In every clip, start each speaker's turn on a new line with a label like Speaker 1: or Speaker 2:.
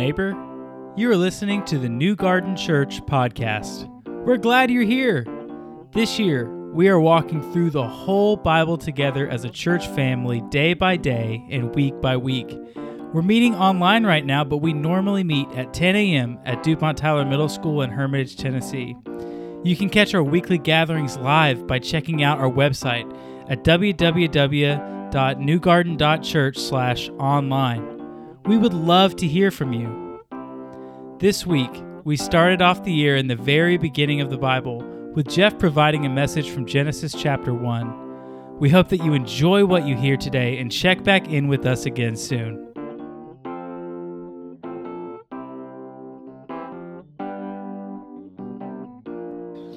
Speaker 1: neighbor. You are listening to the New Garden Church podcast. We're glad you're here. This year, we are walking through the whole Bible together as a church family, day by day and week by week. We're meeting online right now, but we normally meet at 10 a.m. at DuPont Tyler Middle School in Hermitage, Tennessee. You can catch our weekly gatherings live by checking out our website at www.newgarden.church/online. We would love to hear from you. This week, we started off the year in the very beginning of the Bible with Jeff providing a message from Genesis chapter 1. We hope that you enjoy what you hear today and check back in with us again soon.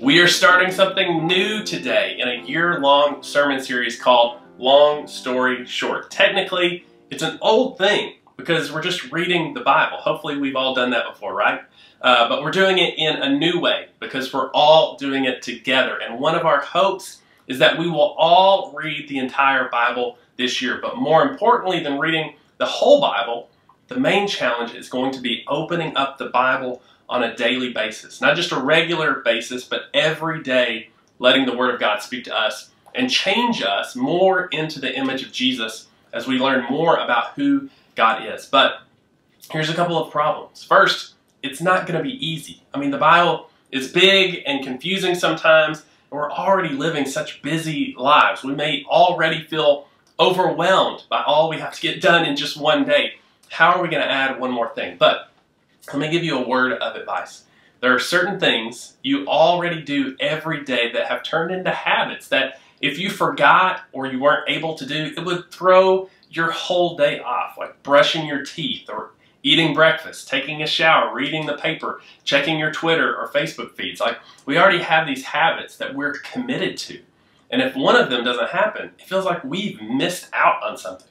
Speaker 2: We are starting something new today in a year long sermon series called Long Story Short. Technically, it's an old thing because we're just reading the Bible. Hopefully, we've all done that before, right? Uh, but we're doing it in a new way because we're all doing it together. And one of our hopes is that we will all read the entire Bible this year. But more importantly than reading the whole Bible, the main challenge is going to be opening up the Bible on a daily basis. Not just a regular basis, but every day letting the Word of God speak to us and change us more into the image of Jesus as we learn more about who God is. But here's a couple of problems. First, it's not going to be easy. I mean, the Bible is big and confusing sometimes, and we're already living such busy lives. We may already feel overwhelmed by all we have to get done in just one day. How are we going to add one more thing? But let me give you a word of advice. There are certain things you already do every day that have turned into habits that if you forgot or you weren't able to do, it would throw your whole day off, like brushing your teeth or eating breakfast, taking a shower, reading the paper, checking your Twitter or Facebook feeds. Like we already have these habits that we're committed to. And if one of them doesn't happen, it feels like we've missed out on something.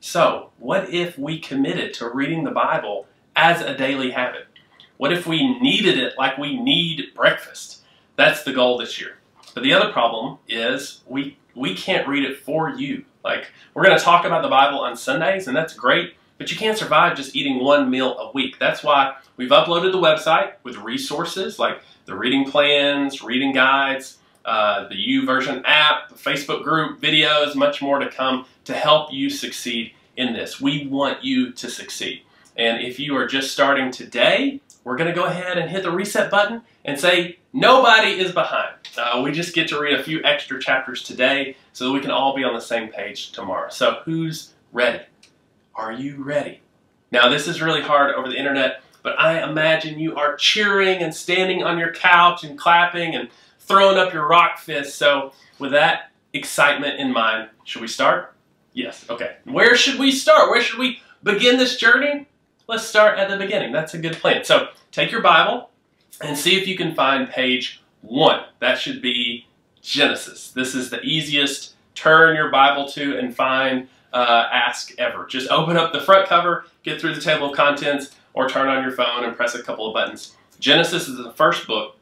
Speaker 2: So, what if we committed to reading the Bible as a daily habit? What if we needed it like we need breakfast? That's the goal this year. But the other problem is we we can't read it for you. Like, we're going to talk about the Bible on Sundays, and that's great, but you can't survive just eating one meal a week. That's why we've uploaded the website with resources like the reading plans, reading guides, uh, the YouVersion app, the Facebook group, videos, much more to come to help you succeed in this. We want you to succeed. And if you are just starting today, we're going to go ahead and hit the reset button and say, nobody is behind. Uh, we just get to read a few extra chapters today so that we can all be on the same page tomorrow. So, who's ready? Are you ready? Now, this is really hard over the internet, but I imagine you are cheering and standing on your couch and clapping and throwing up your rock fist. So, with that excitement in mind, should we start? Yes, okay. Where should we start? Where should we begin this journey? Let's start at the beginning. That's a good plan. So, take your Bible and see if you can find page 1. That should be Genesis. This is the easiest turn your Bible to and find uh, ask ever. Just open up the front cover, get through the table of contents, or turn on your phone and press a couple of buttons. Genesis is the first book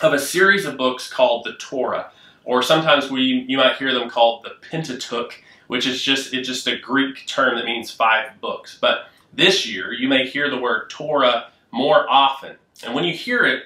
Speaker 2: of a series of books called the Torah, or sometimes we you might hear them called the Pentateuch, which is just it's just a Greek term that means five books. But this year you may hear the word Torah more often, and when you hear it,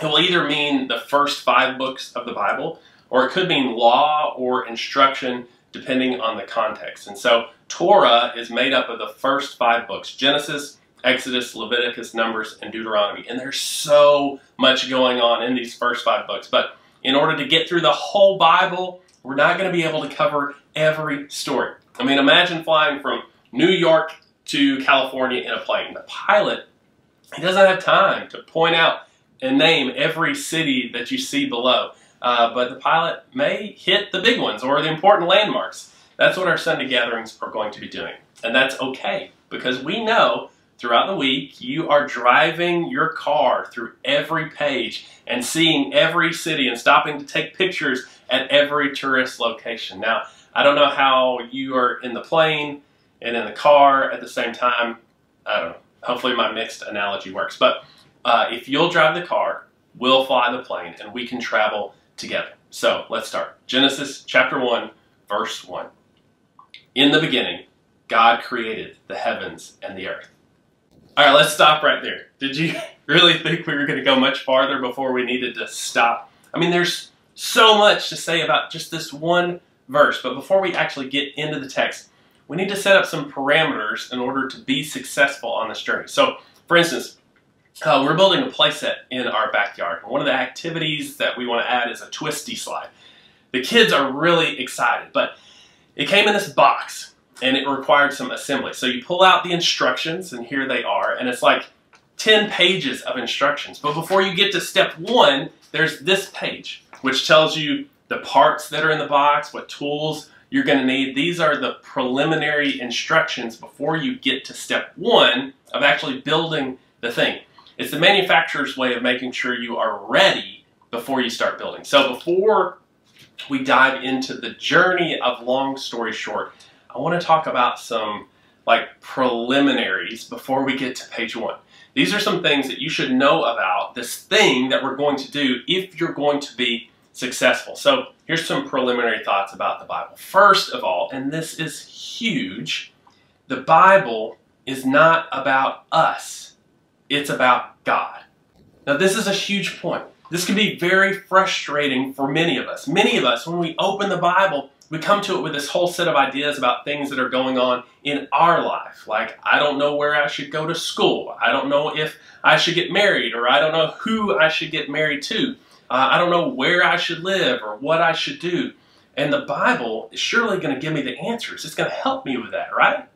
Speaker 2: it will either mean the first five books of the Bible, or it could mean law or instruction, depending on the context. And so Torah is made up of the first five books Genesis, Exodus, Leviticus, Numbers, and Deuteronomy. And there's so much going on in these first five books. But in order to get through the whole Bible, we're not going to be able to cover every story. I mean, imagine flying from New York to California in a plane. The pilot, he doesn't have time to point out and name every city that you see below. Uh, but the pilot may hit the big ones or the important landmarks. That's what our Sunday gatherings are going to be doing. And that's okay because we know throughout the week you are driving your car through every page and seeing every city and stopping to take pictures at every tourist location. Now, I don't know how you are in the plane and in the car at the same time. I don't know. Hopefully, my mixed analogy works. But uh, if you'll drive the car, we'll fly the plane and we can travel together. So let's start. Genesis chapter 1, verse 1. In the beginning, God created the heavens and the earth. All right, let's stop right there. Did you really think we were going to go much farther before we needed to stop? I mean, there's so much to say about just this one verse, but before we actually get into the text, we need to set up some parameters in order to be successful on this journey. So, for instance, uh, we're building a playset in our backyard. One of the activities that we want to add is a twisty slide. The kids are really excited, but it came in this box and it required some assembly. So you pull out the instructions, and here they are, and it's like 10 pages of instructions. But before you get to step one, there's this page, which tells you the parts that are in the box, what tools you're going to need. These are the preliminary instructions before you get to step one of actually building the thing. It's the manufacturer's way of making sure you are ready before you start building. So before we dive into the journey of long story short, I want to talk about some like preliminaries before we get to page one. These are some things that you should know about this thing that we're going to do if you're going to be successful. So here's some preliminary thoughts about the Bible. First of all, and this is huge, the Bible is not about us. It's about God. Now this is a huge point. This can be very frustrating for many of us. Many of us, when we open the Bible, we come to it with this whole set of ideas about things that are going on in our life. Like, I don't know where I should go to school. I don't know if I should get married, or I don't know who I should get married to. Uh, I don't know where I should live or what I should do. And the Bible is surely going to give me the answers. It's going to help me with that, right?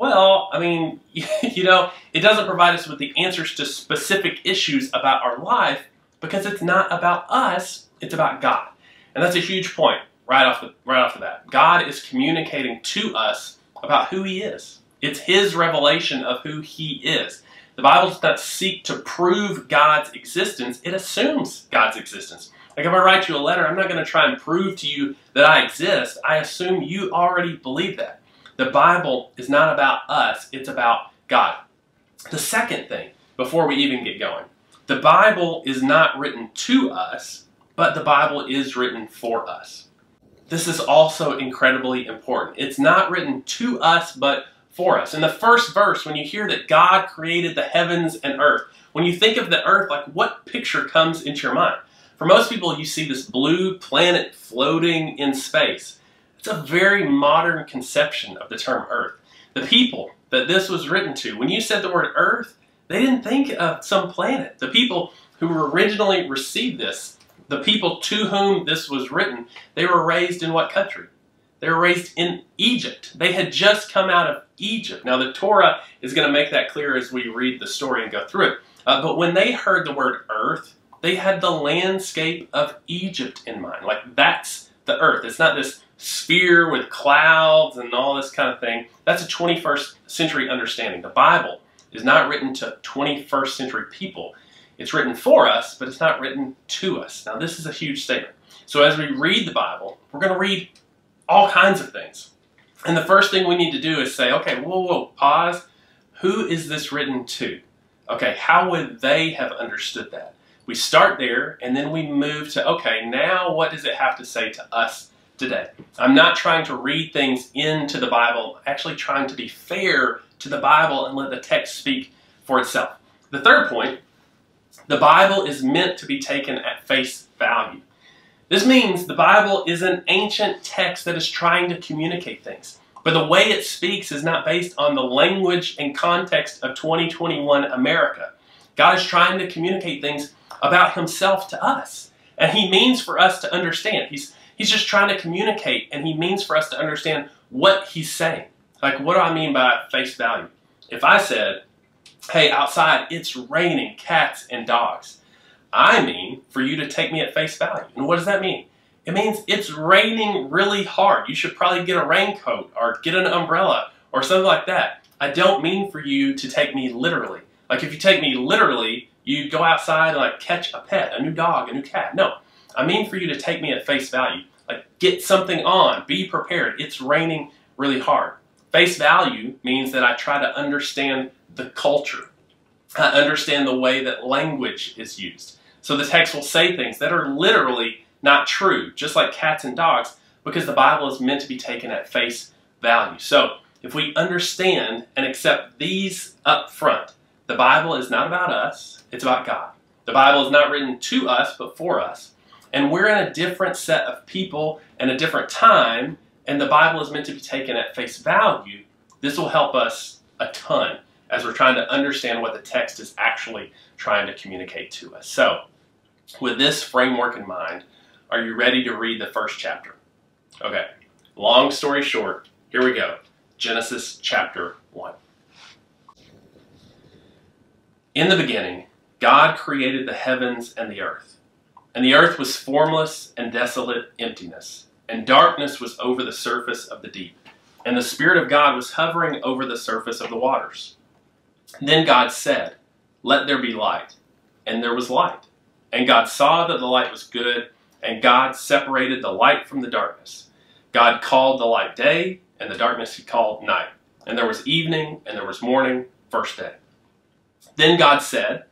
Speaker 2: Well, I mean, you know, it doesn't provide us with the answers to specific issues about our life, because it's not about us, it's about God. And that's a huge point right off the right off the bat. God is communicating to us about who he is. It's his revelation of who he is. The Bible does not seek to prove God's existence, it assumes God's existence. Like if I write you a letter, I'm not going to try and prove to you that I exist. I assume you already believe that. The Bible is not about us, it's about God. The second thing, before we even get going, the Bible is not written to us, but the Bible is written for us. This is also incredibly important. It's not written to us, but for us. In the first verse, when you hear that God created the heavens and earth, when you think of the earth, like what picture comes into your mind? For most people, you see this blue planet floating in space. It's a very modern conception of the term earth. The people that this was written to, when you said the word earth, they didn't think of some planet. The people who originally received this, the people to whom this was written, they were raised in what country? They were raised in Egypt. They had just come out of Egypt. Now, the Torah is going to make that clear as we read the story and go through it. Uh, but when they heard the word earth, they had the landscape of Egypt in mind. Like, that's the earth. It's not this sphere with clouds and all this kind of thing. That's a 21st century understanding. The Bible is not written to 21st century people. It's written for us, but it's not written to us. Now, this is a huge statement. So, as we read the Bible, we're going to read all kinds of things. And the first thing we need to do is say, okay, whoa, whoa, pause. Who is this written to? Okay, how would they have understood that? We start there and then we move to, okay, now what does it have to say to us today? I'm not trying to read things into the Bible, I'm actually trying to be fair to the Bible and let the text speak for itself. The third point the Bible is meant to be taken at face value. This means the Bible is an ancient text that is trying to communicate things. But the way it speaks is not based on the language and context of 2021 America. God is trying to communicate things about Himself to us. And He means for us to understand. He's, he's just trying to communicate, and He means for us to understand what He's saying. Like, what do I mean by face value? If I said, hey, outside it's raining cats and dogs, I mean for you to take me at face value. And what does that mean? It means it's raining really hard. You should probably get a raincoat or get an umbrella or something like that. I don't mean for you to take me literally. Like if you take me literally, you'd go outside and like catch a pet, a new dog, a new cat. No, I mean for you to take me at face value. Like get something on, be prepared. It's raining really hard. Face value means that I try to understand the culture. I understand the way that language is used. So the text will say things that are literally not true, just like cats and dogs, because the Bible is meant to be taken at face value. So if we understand and accept these up front, The Bible is not about us, it's about God. The Bible is not written to us, but for us. And we're in a different set of people and a different time, and the Bible is meant to be taken at face value. This will help us a ton as we're trying to understand what the text is actually trying to communicate to us. So, with this framework in mind, are you ready to read the first chapter? Okay, long story short, here we go Genesis chapter 1. In the beginning, God created the heavens and the earth. And the earth was formless and desolate emptiness, and darkness was over the surface of the deep. And the Spirit of God was hovering over the surface of the waters. Then God said, Let there be light. And there was light. And God saw that the light was good, and God separated the light from the darkness. God called the light day, and the darkness he called night. And there was evening, and there was morning, first day. Then God said,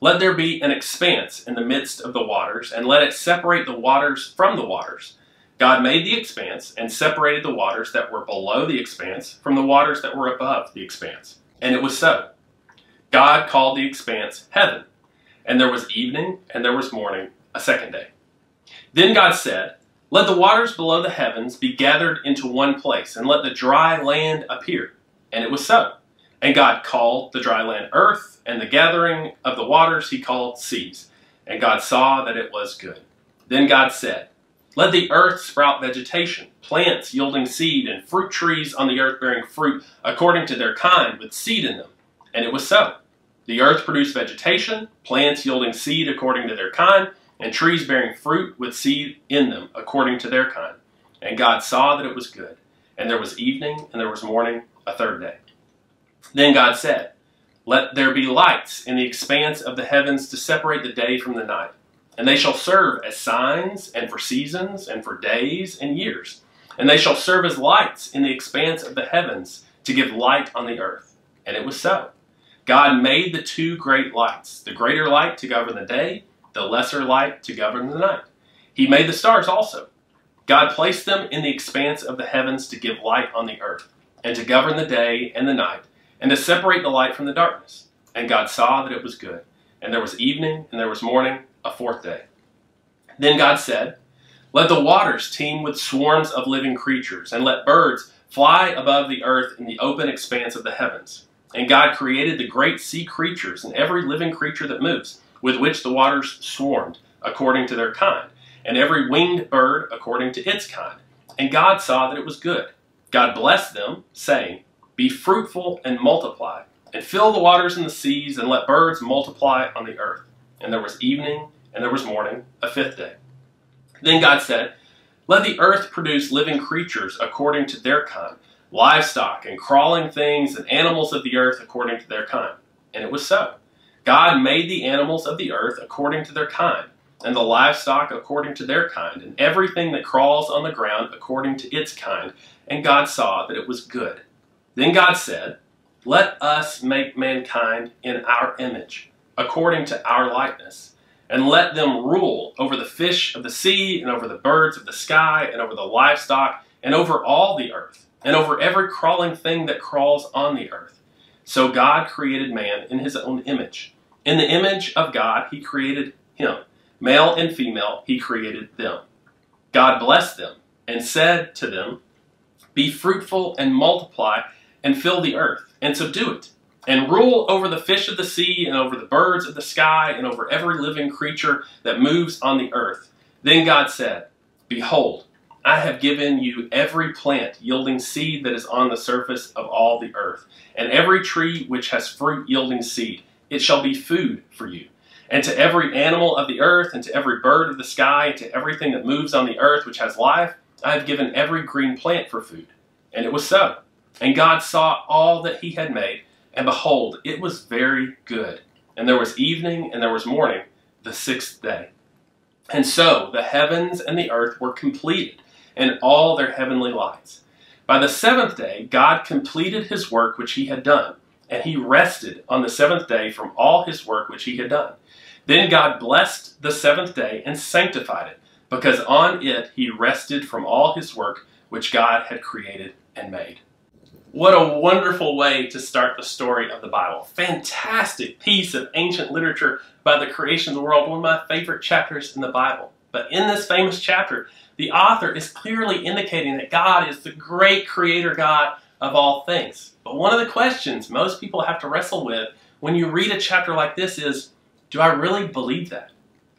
Speaker 2: Let there be an expanse in the midst of the waters, and let it separate the waters from the waters. God made the expanse and separated the waters that were below the expanse from the waters that were above the expanse. And it was so. God called the expanse heaven. And there was evening and there was morning, a second day. Then God said, Let the waters below the heavens be gathered into one place, and let the dry land appear. And it was so. And God called the dry land earth, and the gathering of the waters he called seas. And God saw that it was good. Then God said, Let the earth sprout vegetation, plants yielding seed, and fruit trees on the earth bearing fruit according to their kind, with seed in them. And it was so. The earth produced vegetation, plants yielding seed according to their kind, and trees bearing fruit with seed in them according to their kind. And God saw that it was good. And there was evening, and there was morning, a third day. Then God said, Let there be lights in the expanse of the heavens to separate the day from the night. And they shall serve as signs, and for seasons, and for days and years. And they shall serve as lights in the expanse of the heavens to give light on the earth. And it was so. God made the two great lights, the greater light to govern the day, the lesser light to govern the night. He made the stars also. God placed them in the expanse of the heavens to give light on the earth, and to govern the day and the night, and to separate the light from the darkness. And God saw that it was good. And there was evening, and there was morning, a fourth day. Then God said, Let the waters teem with swarms of living creatures, and let birds fly above the earth in the open expanse of the heavens. And God created the great sea creatures and every living creature that moves, with which the waters swarmed, according to their kind, and every winged bird according to its kind. And God saw that it was good. God blessed them, saying, Be fruitful and multiply, and fill the waters and the seas, and let birds multiply on the earth. And there was evening, and there was morning, a fifth day. Then God said, Let the earth produce living creatures according to their kind livestock and crawling things and animals of the earth according to their kind. And it was so. God made the animals of the earth according to their kind, and the livestock according to their kind, and everything that crawls on the ground according to its kind. And God saw that it was good. Then God said, Let us make mankind in our image, according to our likeness, and let them rule over the fish of the sea, and over the birds of the sky, and over the livestock, and over all the earth and over every crawling thing that crawls on the earth. So God created man in his own image. In the image of God, he created him. Male and female, he created them. God blessed them and said to them, Be fruitful and multiply and fill the earth and subdue it, and rule over the fish of the sea and over the birds of the sky and over every living creature that moves on the earth. Then God said, Behold, I have given you every plant yielding seed that is on the surface of all the earth, and every tree which has fruit yielding seed. It shall be food for you. And to every animal of the earth, and to every bird of the sky, and to everything that moves on the earth which has life, I have given every green plant for food. And it was so. And God saw all that he had made, and behold, it was very good. And there was evening, and there was morning, the sixth day. And so the heavens and the earth were completed and all their heavenly lights. By the seventh day, God completed his work which he had done, and he rested on the seventh day from all his work which he had done. Then God blessed the seventh day and sanctified it, because on it he rested from all his work which God had created and made. What a wonderful way to start the story of the Bible. Fantastic piece of ancient literature about the creation of the world, one of my favorite chapters in the Bible. But in this famous chapter, the author is clearly indicating that God is the great creator God of all things. But one of the questions most people have to wrestle with when you read a chapter like this is do I really believe that?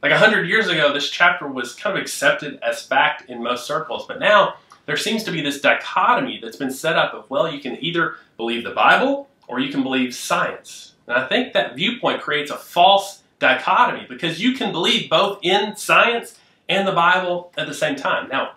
Speaker 2: Like a hundred years ago, this chapter was kind of accepted as fact in most circles, but now there seems to be this dichotomy that's been set up of, well, you can either believe the Bible or you can believe science. And I think that viewpoint creates a false dichotomy because you can believe both in science and the Bible at the same time. Now,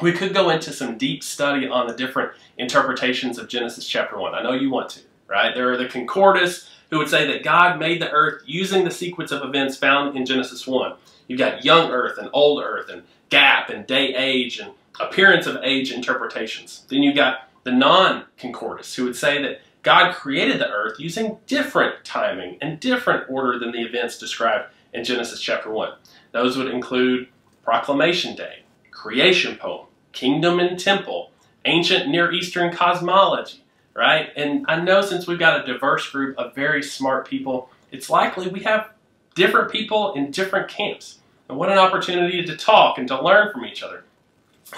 Speaker 2: we could go into some deep study on the different interpretations of Genesis chapter 1. I know you want to, right? There are the Concordists who would say that God made the earth using the sequence of events found in Genesis 1. You've got young earth and old earth and gap and day age and appearance of age interpretations. Then you've got the non Concordists who would say that God created the earth using different timing and different order than the events described in Genesis chapter 1. Those would include Proclamation Day, Creation Poem, Kingdom and Temple, Ancient Near Eastern Cosmology, right? And I know since we've got a diverse group of very smart people, it's likely we have different people in different camps. And what an opportunity to talk and to learn from each other.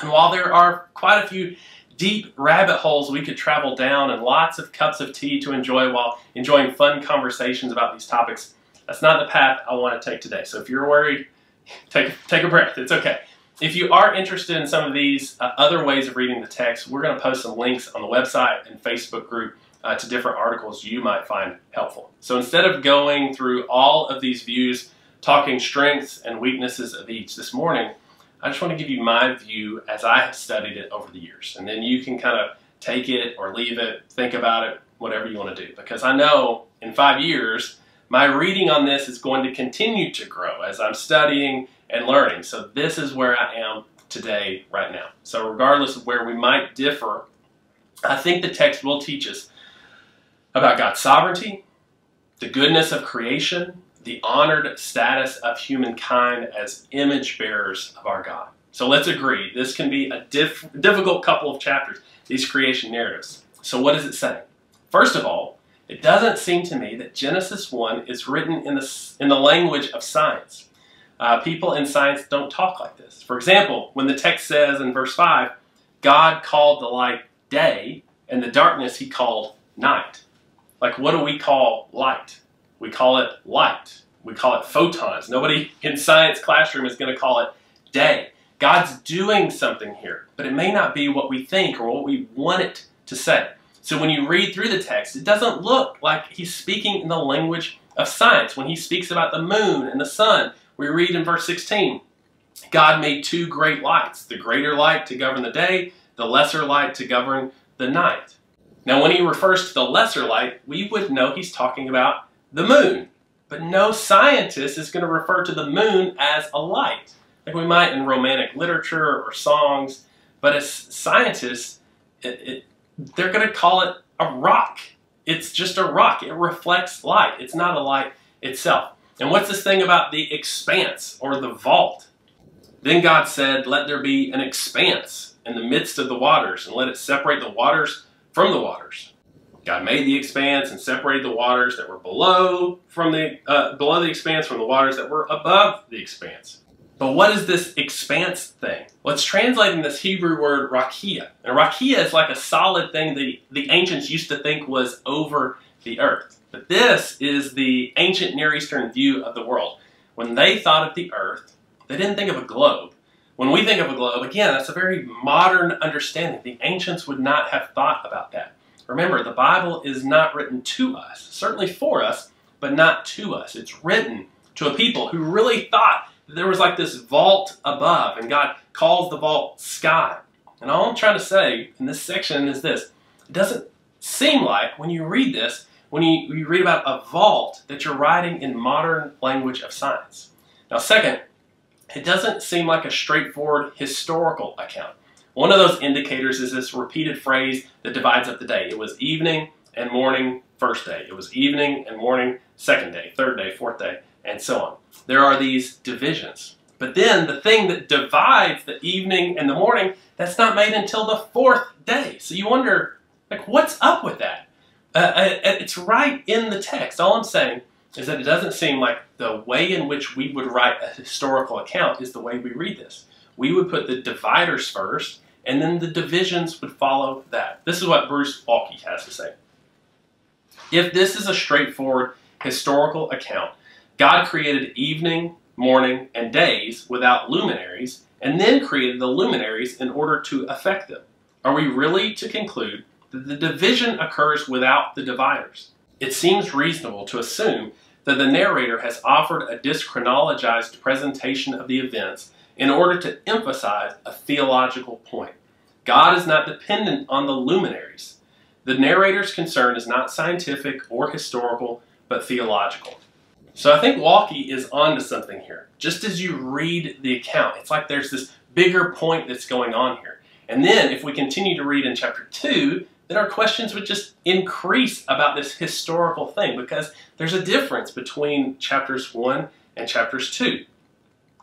Speaker 2: And while there are quite a few deep rabbit holes we could travel down and lots of cups of tea to enjoy while enjoying fun conversations about these topics, that's not the path I want to take today. So if you're worried, take, take a breath. It's okay. If you are interested in some of these uh, other ways of reading the text, we're going to post some links on the website and Facebook group uh, to different articles you might find helpful. So instead of going through all of these views, talking strengths and weaknesses of each this morning, I just want to give you my view as I have studied it over the years. And then you can kind of take it or leave it, think about it, whatever you want to do. Because I know in five years, my reading on this is going to continue to grow as I'm studying and learning. So this is where I am today, right now. So regardless of where we might differ, I think the text will teach us about God's sovereignty, the goodness of creation, the honored status of humankind as image bearers of our God. So let's agree, this can be a diff- difficult couple of chapters, these creation narratives. So, what does it say? First of all, it doesn't seem to me that Genesis 1 is written in the, in the language of science. Uh, people in science don't talk like this. For example, when the text says in verse 5, God called the light day, and the darkness he called night. Like, what do we call light? We call it light. We call it photons. Nobody in science classroom is going to call it day. God's doing something here, but it may not be what we think or what we want it to say. So when you read through the text, it doesn't look like he's speaking in the language of science. When he speaks about the moon and the sun, we read in verse 16, God made two great lights, the greater light to govern the day, the lesser light to govern the night. Now, when he refers to the lesser light, we would know he's talking about the moon. But no scientist is going to refer to the moon as a light, like we might in romantic literature or songs. But as scientists, it, it, they're going to call it a rock. It's just a rock. It reflects light. It's not a light itself. And what's this thing about the expanse or the vault? Then God said, Let there be an expanse in the midst of the waters, and let it separate the waters from the waters. God made the expanse and separated the waters that were below from the uh, below the expanse from the waters that were above the expanse. But what is this expanse thing? Well, it's translating this Hebrew word rakia. And rakia is like a solid thing the, the ancients used to think was over the earth. But this is the ancient Near Eastern view of the world. When they thought of the earth, they didn't think of a globe. When we think of a globe, again, that's a very modern understanding. The ancients would not have thought about that. Remember, the Bible is not written to us, certainly for us, but not to us. It's written to a people who really thought there was like this vault above, and God calls the vault sky. And all I'm trying to say in this section is this it doesn't seem like when you read this, when you, you read about a vault, that you're writing in modern language of science. Now, second, it doesn't seem like a straightforward historical account. One of those indicators is this repeated phrase that divides up the day. It was evening and morning, first day. It was evening and morning, second day, third day, fourth day, and so on. There are these divisions. But then the thing that divides the evening and the morning, that's not made until the fourth day. So you wonder, Like, what's up with that? Uh, uh, it's right in the text. All I'm saying is that it doesn't seem like the way in which we would write a historical account is the way we read this. We would put the dividers first, and then the divisions would follow that. This is what Bruce Waltke has to say. If this is a straightforward historical account, God created evening, morning, and days without luminaries, and then created the luminaries in order to affect them. Are we really to conclude that the division occurs without the dividers? It seems reasonable to assume that the narrator has offered a dischronologized presentation of the events in order to emphasize a theological point. God is not dependent on the luminaries. The narrator's concern is not scientific or historical, but theological. So I think Waltke is onto something here. Just as you read the account, it's like there's this bigger point that's going on here. And then if we continue to read in chapter 2, then our questions would just increase about this historical thing because there's a difference between chapters 1 and chapters 2.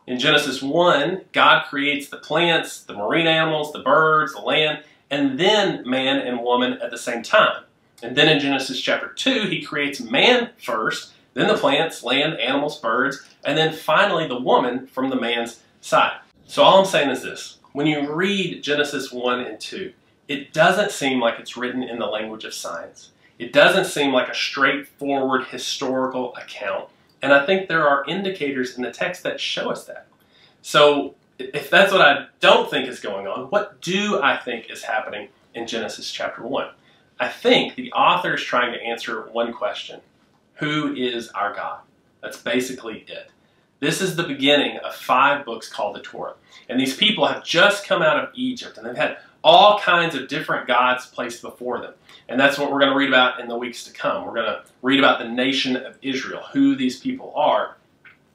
Speaker 2: In Genesis 1, God creates the plants, the marine animals, the birds, the land, and then man and woman at the same time. And then in Genesis chapter 2, he creates man first, then the plants, land, animals, birds, and then finally the woman from the man's side. So all I'm saying is this. When you read Genesis 1 and 2, it doesn't seem like it's written in the language of science. It doesn't seem like a straightforward historical account. And I think there are indicators in the text that show us that. So if that's what I don't think is going on, what do I think is happening in Genesis chapter 1? I think the author is trying to answer one question who is our God? That's basically it. This is the beginning of five books called the Torah. And these people have just come out of Egypt and they've had all kinds of different gods placed before them. And that's what we're going to read about in the weeks to come. We're going to read about the nation of Israel, who these people are.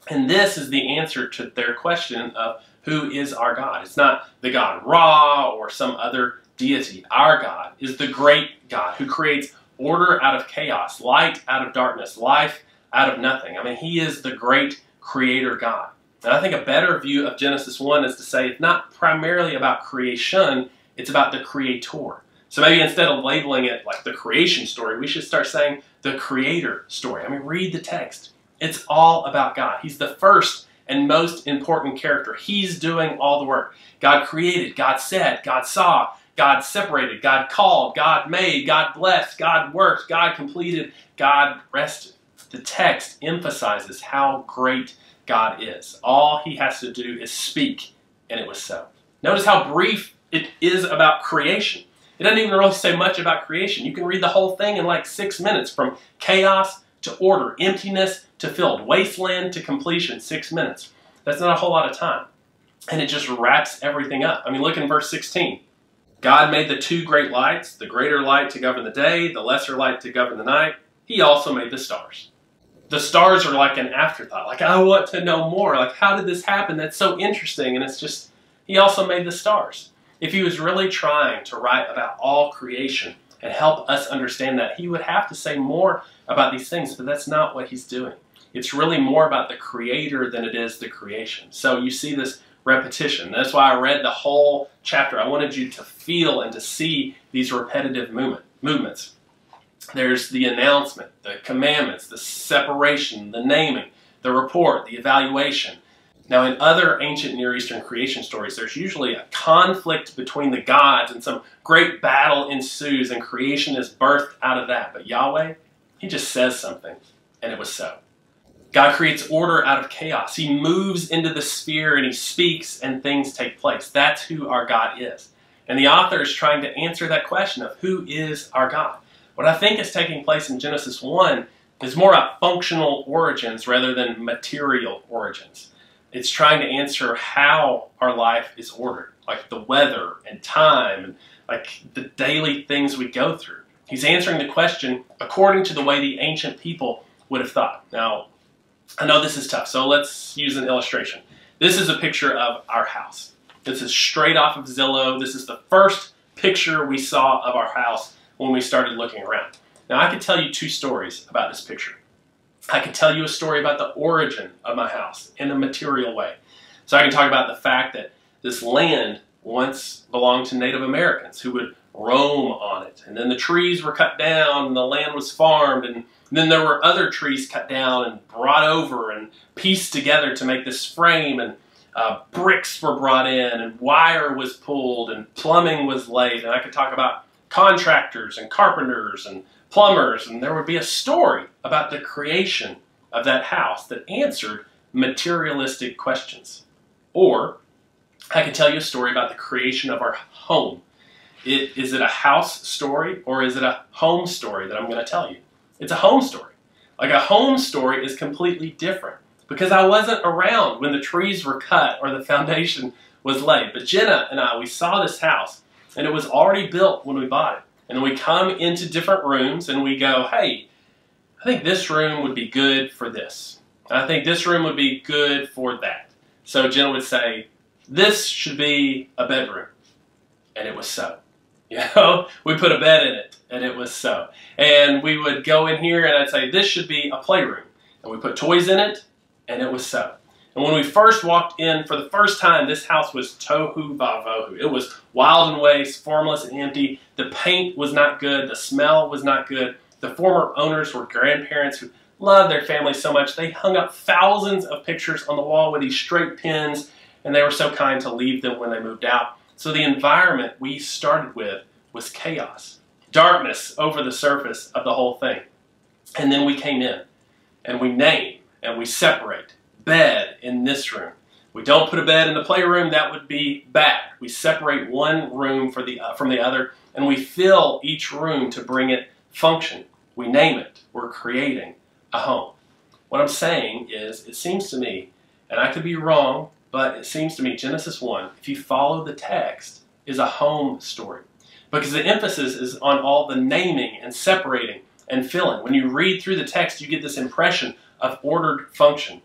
Speaker 2: And this is the answer to their question of who is our God. It's not the God Ra or some other deity. Our God is the great God who creates order out of chaos, light out of darkness, life out of nothing. I mean, He is the great creator God. And I think a better view of Genesis 1 is to say it's not primarily about creation, it's about the creator. So maybe instead of labeling it like the creation story, we should start saying the creator story. I mean, read the text. It's all about God. He's the first and most important character. He's doing all the work. God created, God said, God saw, God separated, God called, God made, God blessed, God worked, God completed, God rested. The text emphasizes how great God is. All he has to do is speak, and it was so. Notice how brief it is about creation. It doesn't even really say much about creation. You can read the whole thing in like six minutes from chaos to order, emptiness to filled, wasteland to completion, six minutes. That's not a whole lot of time. And it just wraps everything up. I mean, look in verse 16. God made the two great lights, the greater light to govern the day, the lesser light to govern the night. He also made the stars. The stars are like an afterthought. Like, I want to know more. Like, how did this happen? That's so interesting. And it's just, he also made the stars. If he was really trying to write about all creation and help us understand that, he would have to say more about these things, but that's not what he's doing. It's really more about the creator than it is the creation. So you see this repetition. That's why I read the whole chapter. I wanted you to feel and to see these repetitive movement, movements. There's the announcement, the commandments, the separation, the naming, the report, the evaluation. Now, in other ancient Near Eastern creation stories, there's usually a conflict between the gods and some great battle ensues and creation is birthed out of that. But Yahweh, He just says something, and it was so. God creates order out of chaos. He moves into the sphere and he speaks and things take place. That's who our God is. And the author is trying to answer that question of who is our God. What I think is taking place in Genesis 1 is more about functional origins rather than material origins. It's trying to answer how our life is ordered, like the weather and time and like the daily things we go through. He's answering the question according to the way the ancient people would have thought. Now, I know this is tough, so let's use an illustration. This is a picture of our house. This is straight off of Zillow. This is the first picture we saw of our house when we started looking around. Now, I could tell you two stories about this picture. I could tell you a story about the origin of my house in a material way. So I can talk about the fact that this land once belonged to Native Americans who would roam on it. And then the trees were cut down and the land was farmed and then there were other trees cut down and brought over and pieced together to make this frame and uh, bricks were brought in and wire was pulled and plumbing was laid and I could talk about contractors and carpenters and plumbers and there would be a story about the creation of that house that answered materialistic questions. Or I could tell you a story about the creation of our home. It, is it a house story or is it a home story that I'm going to tell you? It's a home story. Like a home story is completely different because I wasn't around when the trees were cut or the foundation was laid. But Jenna and I, we saw this house and it was already built when we bought it. And then we come into different rooms and we go, hey, I think this room would be good for this. I think this room would be good for that. So Jenna would say, this should be a bedroom. And it was so. You know, we put a bed in it, and it was so. And we would go in here, and I'd say, this should be a playroom. And we put toys in it, and it was so. And when we first walked in for the first time, this house was tohu vavohu. It was wild and waste, formless and empty. The paint was not good. The smell was not good. The former owners were grandparents who loved their family so much. They hung up thousands of pictures on the wall with these straight pins, and they were so kind to leave them when they moved out. So the environment we started with was chaos, darkness over the surface of the whole thing. And then we came in and we name and we separate bed in this room. We don't put a bed in the playroom, that would be bad. We separate one room for the, uh, from the other and we fill each room to bring it function. We name it. We're creating a home. What I'm saying is, it seems to me, and I could be wrong, but it seems to me Genesis 1, if you follow the text, is a home story. Because the emphasis is on all the naming and separating and filling. When you read through the text, you get this impression of ordered function.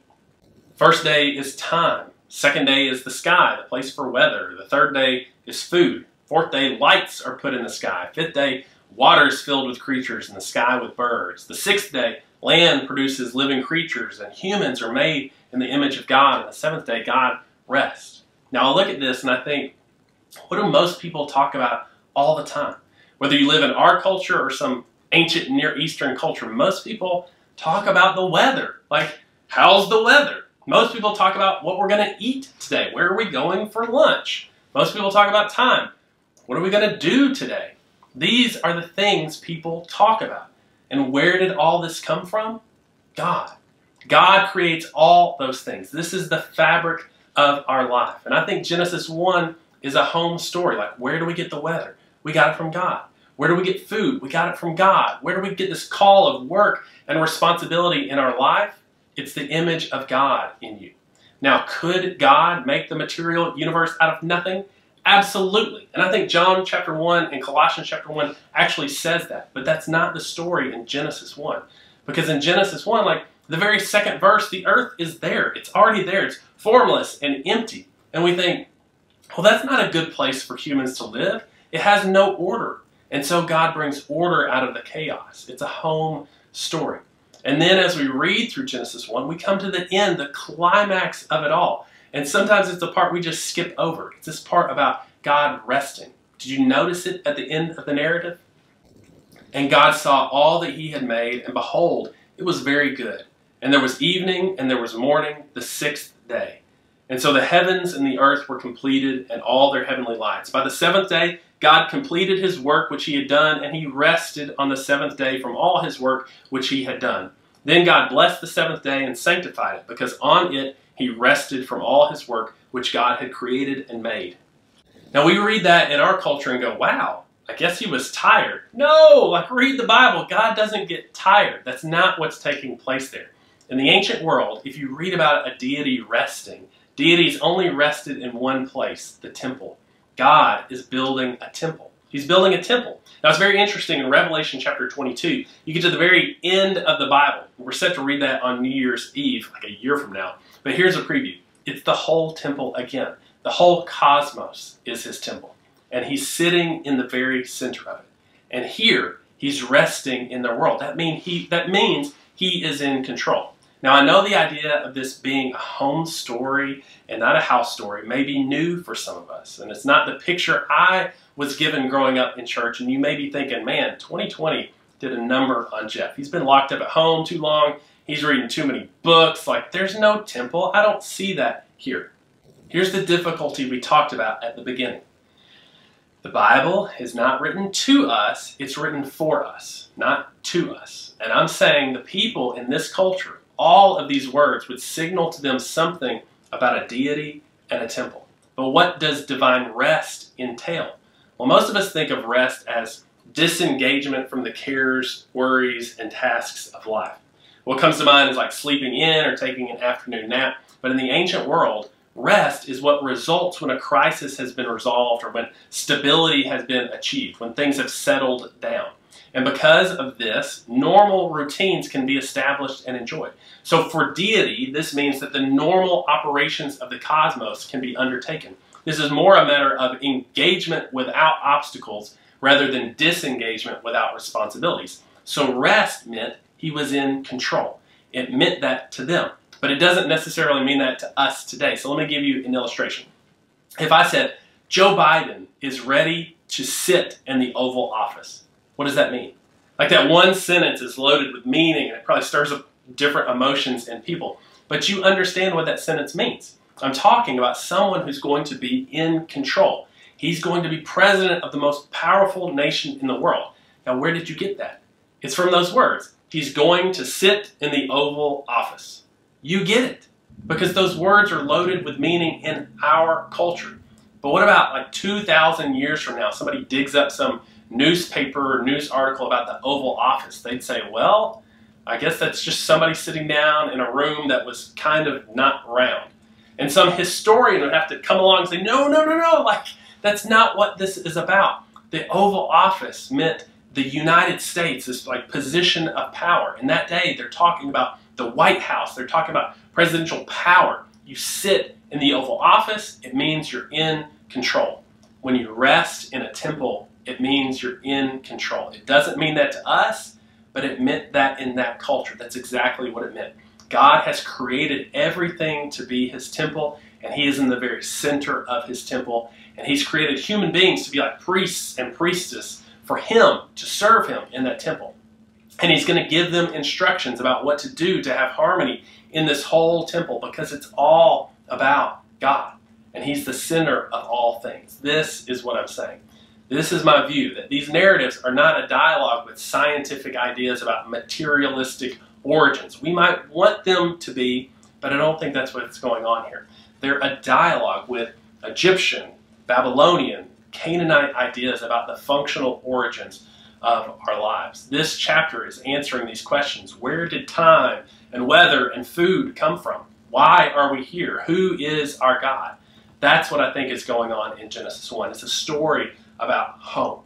Speaker 2: First day is time. Second day is the sky, the place for weather. The third day is food. Fourth day, lights are put in the sky. Fifth day, water is filled with creatures and the sky with birds. The sixth day, land produces living creatures and humans are made in the image of God. And the seventh day, God rests. Now I look at this and I think, what do most people talk about all the time? Whether you live in our culture or some ancient Near Eastern culture, most people talk about the weather. Like, how's the weather? Most people talk about what we're going to eat today. Where are we going for lunch? Most people talk about time. What are we going to do today? These are the things people talk about. And where did all this come from? God. God creates all those things. This is the fabric of our life. And I think Genesis 1 is a home story. Like, where do we get the weather? We got it from God. Where do we get food? We got it from God. Where do we get this call of work and responsibility in our life? It's the image of God in you. Now, could God make the material universe out of nothing? Absolutely. And I think John chapter 1 and Colossians chapter 1 actually says that. But that's not the story in Genesis 1. Because in Genesis 1, like the very second verse, the earth is there. It's already there. It's formless and empty. And we think, well, that's not a good place for humans to live. It has no order. And so God brings order out of the chaos. It's a home story. And then as we read through Genesis 1, we come to the end, the climax of it all. And sometimes it's the part we just skip over. It's this part about God resting. Did you notice it at the end of the narrative? And God saw all that he had made, and behold, it was very good. And there was evening and there was morning, the sixth day. And so the heavens and the earth were completed, and all their heavenly lights. By the seventh day, God completed his work which he had done, and he rested on the seventh day from all his work which he had done. Then God blessed the seventh day and sanctified it, because on it he rested from all his work which God had created and made. Now we read that in our culture and go, wow, I guess he was tired. No, like read the Bible. God doesn't get tired. That's not what's taking place there. In the ancient world, if you read about a deity resting, deities only rested in one place, the temple. God is building a temple. He's building a temple. Now it's very interesting in Revelation chapter 22. You get to the very end of the Bible. We're set to read that on New Year's Eve, like a year from now. But here's a preview. It's the whole temple again. The whole cosmos is his temple. And he's sitting in the very center of it. And here, he's resting in the world. That, mean he, that means he is in control. Now, I know the idea of this being a home story and not a house story may be new for some of us, and it's not the picture I was given growing up in church. And you may be thinking, man, 2020 did a number on Jeff. He's been locked up at home too long. He's reading too many books. Like, there's no temple. I don't see that here. Here's the difficulty we talked about at the beginning. The Bible is not written to us, it's written for us, not to us. And I'm saying the people in this culture, all of these words would signal to them something about a deity and a temple. But what does divine rest entail? Well, most of us think of rest as disengagement from the cares, worries, and tasks of life. What comes to mind is like sleeping in or taking an afternoon nap. But in the ancient world, rest is what results when a crisis has been resolved or when stability has been achieved, when things have settled down. And because of this, normal routines can be established and enjoyed. So for deity, this means that the normal operations of the cosmos can be undertaken. This is more a matter of engagement without obstacles rather than disengagement without responsibilities. So rest meant he was in control. It meant that to them. But it doesn't necessarily mean that to us today. So let me give you an illustration. If I said, Joe Biden is ready to sit in the Oval Office, what does that mean? Like that one sentence is loaded with meaning and it probably stirs up different emotions in people. But you understand what that sentence means. I'm talking about someone who's going to be in control. He's going to be president of the most powerful nation in the world. Now, where did you get that? It's from those words. He's going to sit in the Oval Office. You get it because those words are loaded with meaning in our culture. But what about like 2,000 years from now? Somebody digs up some newspaper news article about the Oval Office. They'd say, well, I guess that's just somebody sitting down in a room that was kind of not round. And some historian would have to come along and say, no, no, no, no, like that's not what this is about. The Oval Office meant the United States, this like position of power. In that day, they're talking about the White House. They're talking about presidential power. You sit in the Oval Office, it means you're in control. When you rest in a temple, it means you're in control. It doesn't mean that to us, but it meant that in that culture. That's exactly what it meant. God has created everything to be his temple, and he is in the very center of his temple. And he's created human beings to be like priests and priestess for him to serve him in that temple. And he's going to give them instructions about what to do to have harmony in this whole temple because it's all about God. And he's the center of all things. This is what I'm saying. This is my view that these narratives are not a dialogue with scientific ideas about materialistic origins. We might want them to be, but I don't think that's what's going on here. They're a dialogue with Egyptian, Babylonian, Canaanite ideas about the functional origins of our lives. This chapter is answering these questions. Where did time and weather and food come from? Why are we here? Who is our God? That's what I think is going on in Genesis 1. It's a story about home.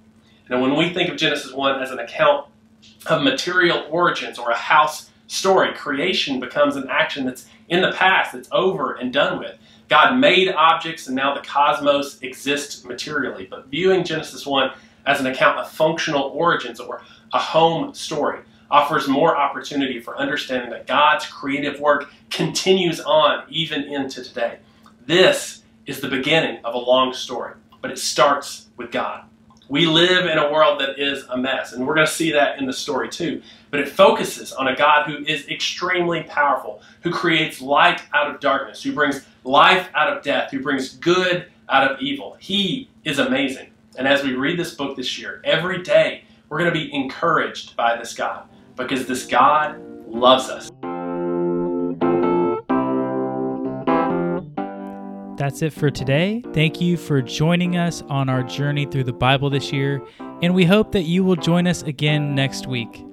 Speaker 2: And when we think of Genesis 1 as an account of material origins or a house story, creation becomes an action that's in the past, that's over and done with. God made objects and now the cosmos exists materially. But viewing Genesis 1 as an account of functional origins or a home story offers more opportunity for understanding that God's creative work continues on even into today. This is the beginning of a long story, but it starts with God. We live in a world that is a mess, and we're going to see that in the story too. But it focuses on a God who is extremely powerful, who creates light out of darkness, who brings life out of death, who brings good out of evil. He is amazing. And as we read this book this year, every day we're going to be encouraged by this God because this God loves us.
Speaker 1: That's it for today. Thank you for joining us on our journey through the Bible this year, and we hope that you will join us again next week.